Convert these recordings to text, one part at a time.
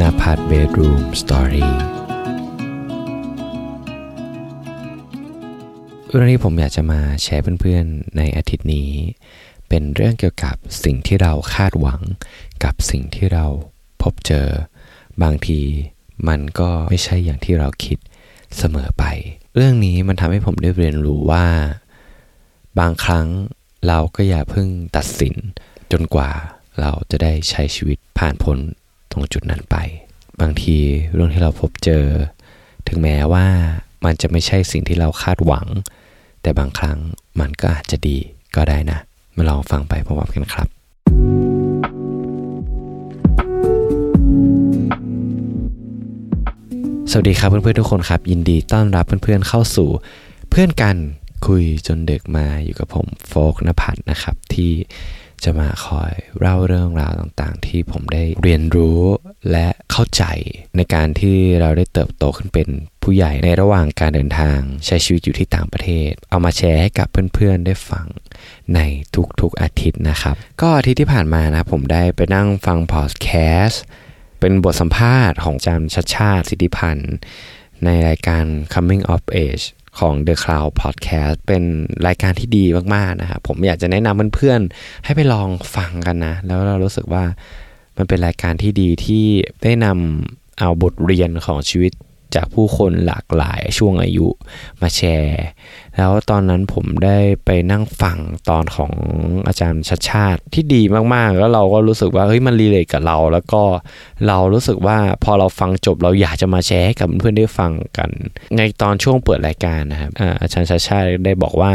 นภัทรเบดรูมสตอรี่เรื่องที่ผมอยากจะมาแชร์เพื่อนๆในอาทิตย์นี้ เป็นเรื่องเกี่ยวกับสิ่งที่เราคาดหวัง กับสิ่งที่เราพบเจอ บางทีมันก็ไม่ใช่อย่างที่เราคิดเสมอไป เรื่องนี้มันทำให้ผมได้เรียนรู้ว่า บางครั้งเราก็อย่าเพิ่งตัดสิน จนกว่าเราจะได้ใช้ชีวิตผ่านพ้น ตรงจุดนั้นไป บางทีเรื่องที่เราพบเจอ ถึงแม้ว่ามันจะไม่ใช่สิ่งที่เราคาดหวัง แต่บางครั้งมันก็อาจจะดีก็ได้นะ มาลองฟังไปพร้อมๆกันครับสวัสดีครับเพื่อนๆทุกคนครับ ยินดีต้อนรับเพื่อนๆเข้าสู่ เพื่อนกันคุยจนเด็กมาอยู่กับผมโฟกนภัทรนะครับ ที่ จะมาคอยเล่าเรื่องราวต่างๆ ที่ผมได้เรียนรู้และเข้าใจในการที่เราได้เติบโตขึ้นเป็นผู้ใหญ่ในระหว่างการเดินทางใช้ชีวิตอยู่ที่ต่างประเทศ เอามาแชร์ให้กับเพื่อนๆได้ฟังในทุกๆอาทิตย์นะครับ ก็อาทิตย์ที่ผ่านมานะผมได้ไปนั่งฟังพอดแคสต์เป็นบทสัมภาษณ์ของจำชัดชาติสิทธิพันธ์ในรายการ Coming of Age ของ The Cloud Podcast เป็นรายการที่ดีมากๆนะครับผมอยากจะแนะนำเพื่อนๆ ให้ไปลองฟังกันนะ แล้วเรารู้สึกว่ามันเป็นรายการที่ดีที่ได้นำเอาบทเรียนของชีวิต จากผู้คนหลากหลายช่วงอายุมาแชร์ แล้วตอนนั้นผมได้ไปนั่งฟังตอนของอาจารย์ชัดชาติที่ดีมากๆ แล้วเราก็รู้สึกว่าเฮ้ยมันรีเลทกับเรา แล้วก็เรารู้สึกว่าพอเราฟังจบเราอยากจะมาแชร์ให้กับเพื่อนได้ฟังกัน ในตอนช่วงเปิดรายการนะครับอาอาจารย์ชัดชาติได้บอกว่า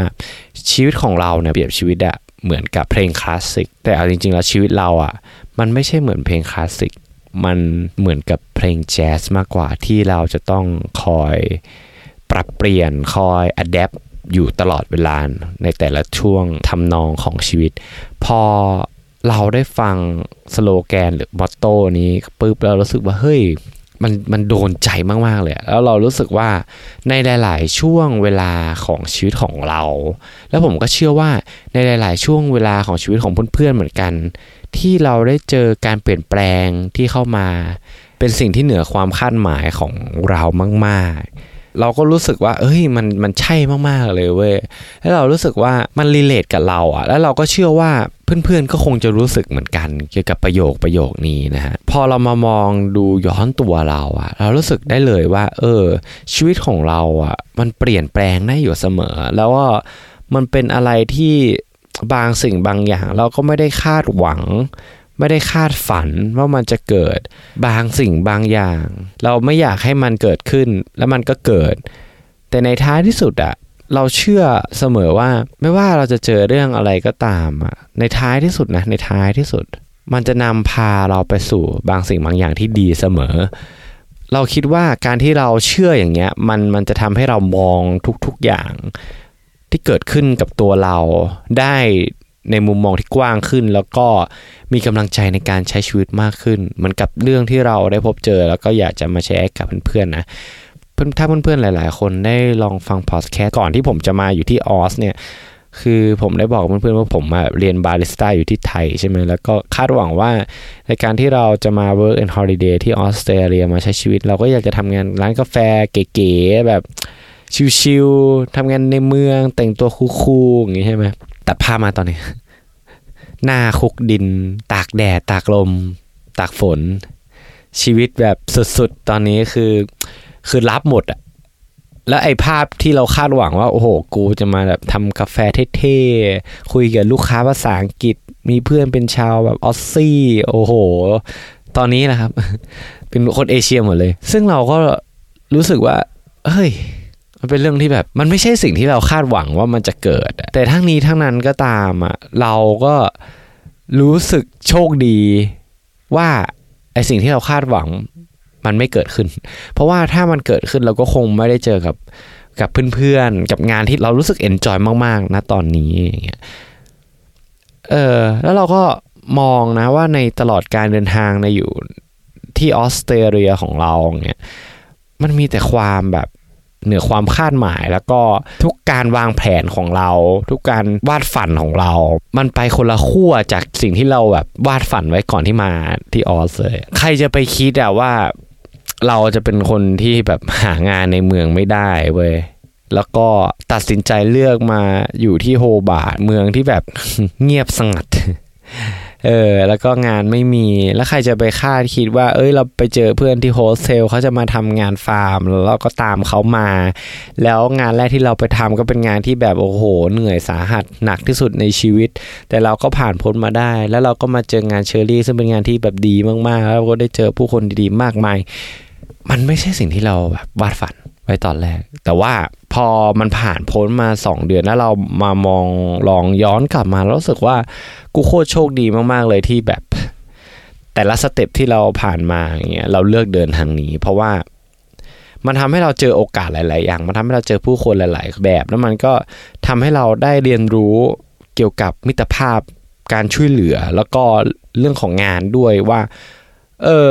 ชีวิตของเราเนี่ยเปรียบชีวิตอะเหมือนกับเพลงคลาสสิกแต่เอาจริงๆแล้วชีวิตเราอะมันไม่ใช่เหมือนเพลงคลาสสิก มันเหมือนกับเพลงแจ๊สมากกว่าที่เราจะต้องคอยปรับเปลี่ยนคอยอัดแอปอยู่ตลอดเวลาในแต่ละช่วงทำนองของชีวิต พอเราได้ฟังสโลแกนหรือมอตโต้นี้ปุ๊บเรารู้สึกว่าเฮ้ย มันมันโดนใจมากๆเลยแล้วเรารู้สึกว่าในหลาย ๆ ช่วงเวลาของชีวิตของเรา แล้วผมก็เชื่อว่าในหลาย ๆ ช่วงเวลาของชีวิตของเพื่อนๆเหมือนกัน ที่เราได้เจอการเปลี่ยนแปลงที่เข้ามา เป็นสิ่งที่เหนือความคาดหมายของเรามาก ๆ เราก็รู้สึกว่าเอ้ยมันมันใช่มากๆเลยเว้ยแล้วเรารู้สึกว่ามันรีเลทกับเราอะแล้วเราก็เชื่อว่าเพื่อนๆก็คงจะรู้สึกเหมือนกันเกี่ยวกับประโยคประโยคนี้นะฮะพอเรามามองดูย้อนตัวเราอะเรารู้สึกได้เลยว่า เออ ชีวิตของเราอะมันเปลี่ยนแปลงได้อยู่เสมอ แล้วว่ามันเป็นอะไรที่บางสิ่งบางอย่าง เราก็ไม่ได้คาดหวัง ไม่ได้คาดฝันว่ามันจะเกิดบางสิ่งบางอย่าง เราไม่อยากให้มันเกิดขึ้น แล้วมันก็เกิด แต่ในท้ายที่สุดอะเราเชื่อเสมอว่าไม่ว่าเราจะเจอเรื่องอะไรก็ตามอะในท้ายที่สุดนะในท้ายที่สุด มันจะนำพาเราไปสู่บางสิ่งบางอย่างที่ดีเสมอ เราคิดว่าการที่เราเชื่ออย่างเงี้ยมันมันจะทำให้เรามองทุกๆอย่างที่เกิดขึ้นกับตัวเราได้ ในมุมมองที่กว้างขึ้น แล้วก็มีกำลังใจในการใช้ชีวิตมากขึ้น เหมือนกับเรื่องที่เราได้พบเจอ แล้วก็อยากจะมาแชร์กับเพื่อนๆนะถ้าเพื่อนๆหลาย ๆ คนได้ลองฟังพอดแคสต์ก่อนที่ผมจะมาอยู่ที่ออสเนี่ยคือผมได้บอกเพื่อนๆว่าผมมาเรียนบาริสต้าอยู่ที่ไทยใช่ไหมแล้วก็คาดหวังว่าในการที่เราจะมา work and holiday ที่ออสเตรเลียมาใช้ชีวิต เราก็อยากจะทำงานร้านกาแฟเก๋ๆแบบชิลๆทำงานในเมืองแต่งตัวcool ๆอย่างนี้ใช่ไหม ตัดภาพมาตอนนี้ หน้าคลุกดิน ตากแดด ตากลม ตากฝน ชีวิตแบบสุดๆ ตอนนี้คือ คือรับหมดอะแล้วไอ้ภาพที่เราคาดหวังว่า โอ้โห กูจะมาแบบทำกาแฟเท่ๆ คุยกับลูกค้าภาษาอังกฤษ มีเพื่อนเป็นชาวแบบ Aussie โอ้โห ตอนนี้นะครับ เป็นคนเอเชียหมดเลย ซึ่งเราก็รู้สึกว่า เฮ้ย มันเป็นเรื่องที่แบบ มันไม่ใช่สิ่งที่เราคาดหวังว่ามันจะเกิด แต่ทั้งนี้ทั้งนั้นก็ตามอะเราก็รู้สึกโชคดีว่าไอสิ่งที่เราคาดหวังมันไม่เกิดขึ้น เพราะว่าถ้ามันเกิดขึ้นเราก็คงไม่ได้เจอกับกับเพื่อนๆ กับงานที่เรารู้สึกเอนจอยมากๆนะตอนนี้อย่างเงี้ย เออแล้วเราก็มองนะว่าในตลอดการเดินทางในอยู่ที่ออสเตรเลียของเราเนี่ยมันมีแต่ความแบบ เหนือความคาดหมาย แล้วก็ทุกการวางแผนของเรา ทุกการวาดฝันของเรา มันไปคนละขั้วจากสิ่งที่เราแบบวาดฝันไว้ก่อนที่มาที่ออสเลยใครจะไปคิดอะว่า เราจะเป็นคนที่แบบหางานในเมืองไม่ได้เว้ยแล้วก็ตัดสินใจเลือกมาอยู่ที่โฮบาร์ตเมืองที่แบบเงียบสงัด เออแล้วก็งานไม่มีแล้วใครจะไปคาดคิดว่า เอ้ยเราไปเจอเพื่อนที่โฮสเทลเขาจะมาทำงานฟาร์มแล้วเราก็ตามเขามา แล้วงานแรกที่เราไปทำก็เป็นงานที่แบบโอ้โห เหนื่อยสาหัสหนักที่สุดในชีวิต แต่เราก็ผ่านพ้นมาได้ แล้วเราก็มาเจองานเชอรี่ ซึ่งเป็นงานที่แบบดีมากๆ แล้วก็ได้เจอผู้คนดีๆมากมาย มันไม่ใช่สิ่งที่เราแบบวาดฝัน ไว้ตอนแรก แต่ว่าพอมันผ่านพ้นมา 2 เดือนแล้วเรามามองลองย้อนกลับมาแล้วรู้สึกว่ากูโคตรโชคดีมากๆเลยที่แบบ แต่ละสเต็ปที่เราผ่านมาอย่างเงี้ยเราเลือกเดินทางนี้ เพราะว่ามันทำให้เราเจอโอกาสหลาย ๆ อย่าง มันทำให้เราเจอผู้คนหลาย ๆ แบบ แล้วมันก็ทำให้เราได้เรียนรู้เกี่ยวกับมิตรภาพการช่วยเหลือ แล้วก็เรื่องของงานด้วยว่า เออ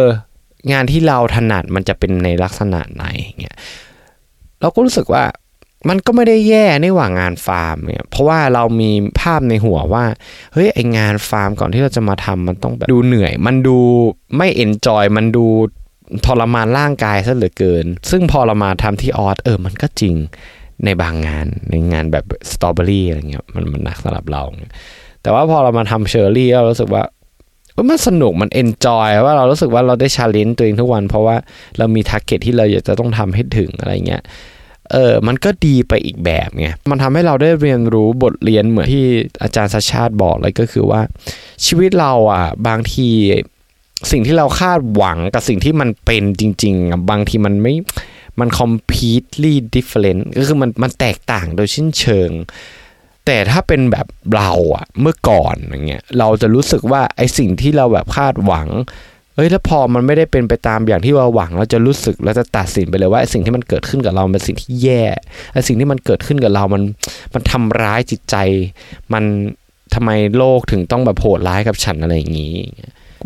งานที่เราถนัดมันจะเป็นในลักษณะไหนเงี้ย เราก็รู้สึกว่ามันก็ไม่ได้แย่นี่หว่างานฟาร์มเนี่ยเพราะว่าเรามีภาพในหัวว่าเฮ้ยไองานฟาร์มก่อนที่เราจะมาทำมันต้องแบบดูเหนื่อย มันดูไม่ enjoy มันดูทรมานร่างกายซะเหลือเกิน ซึ่งพอเรามาทำที่ออสเออมันก็จริงในบางงานในงานแบบสตรอเบอรี่อะไรเงี้ยมันมันหนักสำหรับเรา แต่ว่าพอเรามาทำเชอร์รี่เรารู้สึกว่า มันสนุกมัน enjoy ว่ะเรารู้สึกว่าเราได้ challenge ตัวเองทุกวัน เพราะว่าเรามีทาร์เก็ตที่เราอยากจะต้องทำให้ถึงอะไรเงี้ยเออ มันก็ดีไปอีกแบบไง มันทำให้เราได้เรียนรู้บทเรียนเหมือนที่อาจารย์สัชชาติบอกเลยก็คือว่า ชีวิตเราอะ บางทีสิ่งที่เราคาดหวังกับสิ่งที่มันเป็นจริงๆ บางทีมันไม่มัน completely different ก็คือมันมันแตกต่างโดยชิ้นเชิง แต่ถ้าเป็นแบบเราอะเมื่อก่อนอย่างเงี้ยเราจะรู้สึกว่าไอสิ่งที่เราแบบคาดหวังเอ้ยแล้วพอมันไม่ได้เป็นไปตามอย่างที่เราหวัง เราจะรู้สึกเราจะตัดสินไปเลยว่าสิ่งที่มันเกิดขึ้นกับเราเป็นสิ่งที่แย่ไอสิ่งที่มันเกิดขึ้นกับเรามันมันทำร้ายจิตใจ มันทำไมโลกถึงต้องแบบโหดร้ายกับฉันอะไรอย่างนี้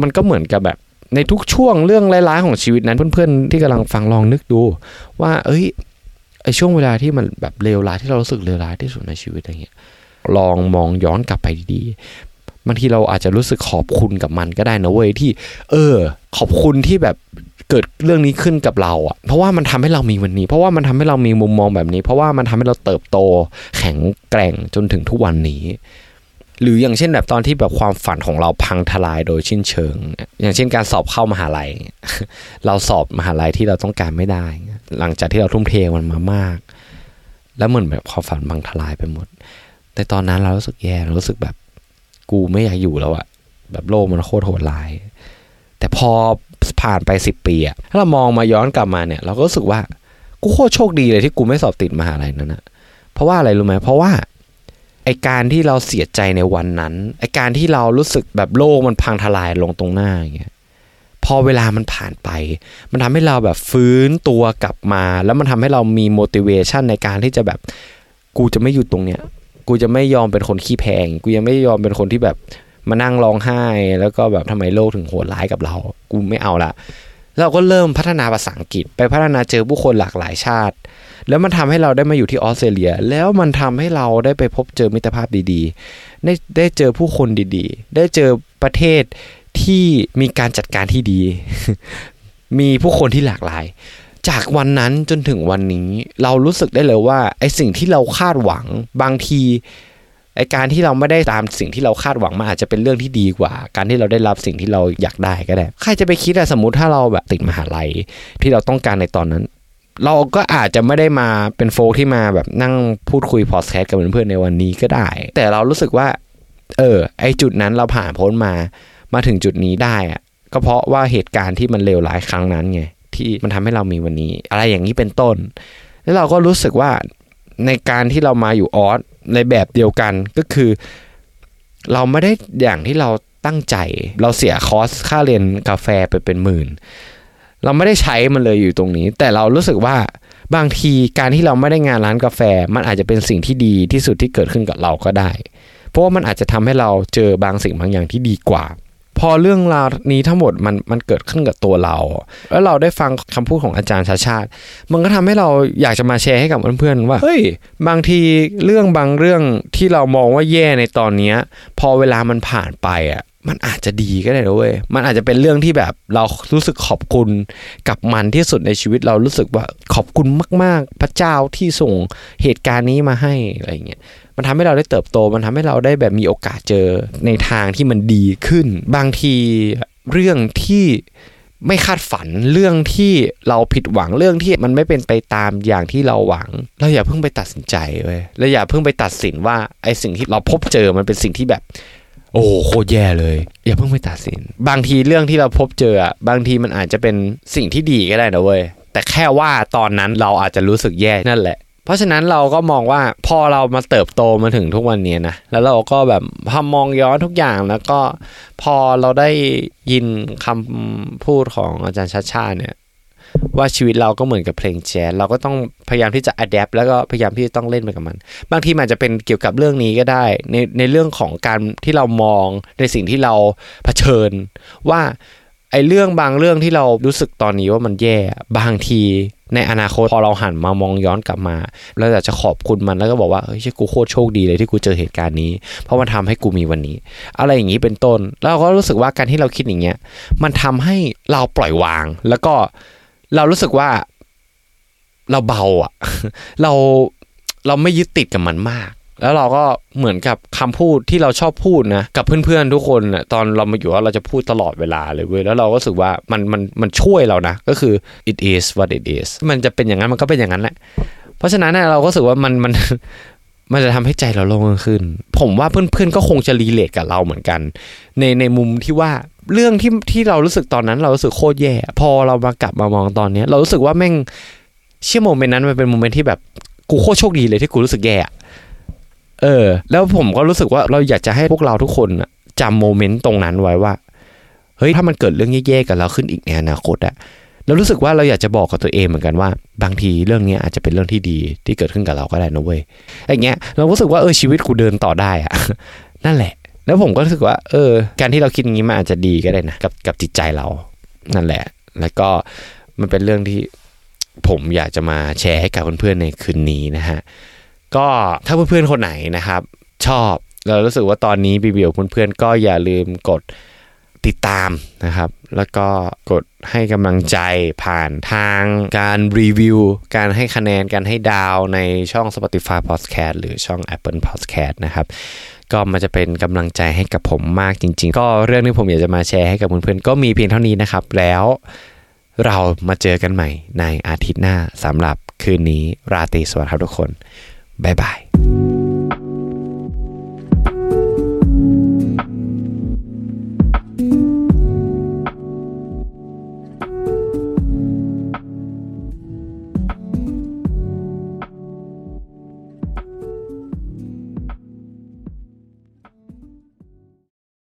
มันก็เหมือนกับแบบในทุกช่วงเรื่องร้ายๆของชีวิตนั้นเพื่อนๆที่กำลังฟังลองนึกดู ว่า เอ้ยไอช่วงเวลาที่มันแบบเลวร้ายที่เรารู้สึกเลวร้ายที่สุดในชีวิตอะไรเงี้ย ลองมองย้อนกลับไปดีบางทีเราอาจจะรู้สึกขอบคุณกับมันก็ได้นะเว้ยที่ เออ ขอบคุณที่แบบเกิดเรื่องนี้ขึ้นกับเราอะ่ะ เพราะว่ามันทำให้เรามีวันนี้ เพราะว่ามันทำให้เรามีมุมมองแบบนี้ เพราะว่ามันทำให้เราเติบโต แข็งแกร่งจนถึงทุกวันนี้ หรืออย่างเช่นแบบตอนที่แบบความฝันของเราพังทลายโดยชิ้นเชิง อย่างเช่นการสอบเข้ามหาลัย เราสอบมหาลัยที่เราต้องการไม่ได้ หลังจากที่เราทุ่มเทมันมามาก แล้วเหมือนแบบความฝันพังทลายไปหมด แต่ตอนนั้นเรารู้สึกแย่เรารู้สึกแบบ กูไม่อยากอยู่แล้วอะแบบโลกมันโคตรโหดร้าย แต่พอผ่านไปสิบปีอะถ้าเรามองมาย้อนกลับมาเนี่ย เราก็รู้สึกว่ากูโคตรโชคดีเลยที่กูไม่สอบติดมหาลัยนั้นนะเพราะว่าอะไรรู้ไหมเพราะว่าไอการที่เราเสียใจในวันนั้นไอการที่เรารู้สึกแบบโลกมันพังทลายลงตรงหน้าอย่างเงี้ยพอเวลามันผ่านไป มันทำให้เราแบบฟื้นตัวกลับมา แล้วมันทำให้เรามี motivation ในการที่จะแบบกูจะไม่หยุดตรงเนี้ย กูจะไม่ยอมเป็นคนขี้แพง กูยังไม่ยอมเป็นคนที่แบบมานั่งร้องไห้ แล้วก็แบบทำไมโลกถึงโหดร้ายกับเรา กูไม่เอาละเราก็เริ่มพัฒนาภาษาอังกฤษ ไปพัฒนาเจอผู้คนหลากหลายชาติ แล้วมันทำให้เราได้มาอยู่ที่ออสเตรเลีย แล้วมันทำให้เราได้ไปพบเจอมิตรภาพดีๆ ได้ได้เจอผู้คนดีๆ ได้เจอประเทศที่มีการจัดการที่ดี มีผู้คนที่หลากหลาย จากวันนั้นจนถึงวันนี้ เรารู้สึกได้เลยว่าไอสิ่งที่เราคาดหวังบางทีไอการที่เราไม่ได้ตามสิ่งที่เราคาดหวังมาอาจจะเป็นเรื่องที่ดีกว่า การที่เราได้รับสิ่งที่เราอยากได้ก็ได้ ใครจะไปคิดอะสมมติถ้าเราแบบติดมหาลัยที่เราต้องการในตอนนั้น เราก็อาจจะไม่ได้มาเป็นโฟกที่มาแบบนั่งพูดคุยพอดแคสต์กับเพื่อนๆในวันนี้ก็ได้ แต่เรารู้สึกว่า เออ ไอจุดนั้นเราผ่านพ้นมามาถึงจุดนี้ได้อะก็เพราะว่าเหตุการณ์ที่มันเลวร้ายครั้งนั้นไง ที่มันทำให้เรามีวันนี้ อะไรอย่างนี้เป็นต้น แล้วเราก็รู้สึกว่าในการที่เรามาอยู่ออสในแบบเดียวกันก็คือ เราไม่ได้อย่างที่เราตั้งใจ เราเสียคอสค่าเรียนกาแฟไปเป็นหมื่น เราไม่ได้ใช้มันเลยอยู่ตรงนี้ แต่เรารู้สึกว่าบางทีการที่เราไม่ได้งานร้านกาแฟ มันอาจจะเป็นสิ่งที่ดีที่สุดที่เกิดขึ้นกับเราก็ได้ เพราะว่ามันอาจจะทำให้เราเจอบางสิ่งบางอย่างที่ดีกว่า พอเรื่องราวนี้ทั้งหมดมันมันเกิดขึ้นกับตัวเรา แล้วเราได้ฟังคำพูดของอาจารย์ชาชาติ มันก็ทำให้เราอยากจะมาแชร์ให้กับเพื่อนๆว่าเฮ้ยบางทีเรื่องบางเรื่องที่เรามองว่าแย่ในตอนเนี้ย พอเวลามันผ่านไปอะมันอาจจะดีก็ได้นะเว้ย มันอาจจะเป็นเรื่องที่แบบเรารู้สึกขอบคุณกับมันที่สุดในชีวิตเรารู้สึกว่าขอบคุณมาก ๆ พระเจ้าที่ส่งเหตุการณ์นี้มาให้อะไรเงี้ย มันทำให้เราได้เติบโต มันทำให้เราได้แบบมีโอกาสเจอในทางที่มันดีขึ้น บางทีเรื่องที่ไม่คาดฝันเรื่องที่เราผิดหวังเรื่องที่มันไม่เป็นไปตามอย่างที่เราหวัง เราอย่าเพิ่งไปตัดสินใจเว้ยเราอย่าเพิ่งไปตัดสินว่าไอ้สิ่งที่เราพบเจอมันเป็นสิ่งที่แบบ โอ้โคตรแย่เลย อย่าเพิ่งไปตัดสิน บางทีเรื่องที่เราพบเจอบางทีมันอาจจะเป็นสิ่งที่ดีก็ได้นะเว้ยแต่แค่ว่าตอนนั้นเราอาจจะรู้สึกแย่นั่นแหละ เพราะฉะนั้นเราก็มองว่าพอเรามาเติบโตมาถึงทุกวันนี้นะแล้วเราก็แบบพอมองย้อนทุกอย่างแล้วก็พอเราได้ยินคำพูดของอาจารย์ชาชาเนี่ยว่าชีวิตเราก็เหมือนกับเพลงแจ๊สเราก็ต้องพยายามที่จะอัดแอปแล้วก็พยายามที่จะต้องเล่นไปกับมัน บางทีมันจะเป็นเกี่ยวกับเรื่องนี้ก็ได้ ในในเรื่องของการที่เรามองในสิ่งที่เราเผชิญว่า ไอ้เรื่องบางเรื่องที่เรารู้สึกตอนนี้ว่ามันแย่บางทีในอนาคตพอเราหันมามองย้อนกลับมาเราอยากจะขอบคุณมันแล้วก็บอกว่าเฮ้ยกูโคตรโชคดีเลยที่กูเจอเหตุการณ์นี้ เพราะมันทำให้กูมีวันนี้ อะไรอย่างนี้เป็นต้น แล้วเราก็รู้สึกว่าการที่เราคิดอย่างเงี้ยมันทำให้เราปล่อยวาง แล้วก็เรารู้สึกว่าเราเบาอะเราเราไม่ยึดติดกับมันมาก แล้วเราก็เหมือนกับคำพูดที่เราชอบพูดนะกับเพื่อนๆทุกคนน่ะตอนเรามาอยู่ว่าเราจะพูดตลอดเวลาเลยเว้ยแล้วเราก็รู้สึกว่ามันมันมันช่วยเรานะก็คือ it is what it is มันจะเป็นอย่างนั้นมันก็เป็นอย่างนั้นแหละเพราะฉะนั้นนะเราก็รู้สึกว่ามันมันมันจะทำให้ใจเราโล่งขึ้น ผมว่าเพื่อนๆก็คงจะรีเลทกับเราเหมือนกัน ในในมุมที่ว่าเรื่องที่ที่เรารู้สึกตอนนั้น เรารู้สึกโคตรแย่ พอเรามากลับมามองตอนเนี้ย เรารู้สึกว่าแม่งเชี่ย moment นั้นมันเป็น moment ที่แบบกูโคตรโชคดีเลยที่กูรู้สึกแย่ เออ แล้วผมก็รู้สึกว่าเราอยากจะให้พวกเราทุกคนจำ moment ตรงนั้นไว้ว่า เฮ้ยถ้ามันเกิดเรื่องแย่ๆกับเราขึ้นอีกในอนาคตอะเรารู้สึกว่าเราอยากจะบอกกับตัวเองเหมือนกันว่า บางทีเรื่องนี้อาจจะเป็นเรื่องที่ดีที่เกิดขึ้นกับเราก็ได้นะเว้ยอย่างเงี้ยเรารู้สึกว่าเออชีวิตกูเดินต่อได้อะนั่นแหละ แล้วผมก็รู้สึกว่า เออ การที่เราคิดอย่างนี้มันอาจจะดีก็ได้นะกับกับจิตใจเรา นั่นแหละ แล้วก็มันเป็นเรื่องที่ผมอยากจะมาแชร์ให้กับเพื่อนๆในคืนนี้นะฮะ ก็ถ้าเพื่อนๆคนไหนนะครับ ชอบ เรารู้สึกว่าตอนนี้บีบีกับเพื่อนๆก็อย่าลืมกดติดตามนะครับ แล้วก็กดให้กำลังใจผ่านทางการรีวิว การให้คะแนน การให้ดาวในช่อง Spotify Podcast หรือช่อง Apple Podcast นะครับก็มันจะเป็นกำลังใจให้กับผมมากจริง ๆ ก็เรื่องที่ผมอยากจะมาแชร์ให้กับเพื่อนๆก็มีเพียงเท่านี้นะครับ แล้วเรามาเจอกันใหม่ในอาทิตย์หน้าสำหรับคืนนี้ราตรีสวัสดิ์ครับทุกคน บ๊ายบาย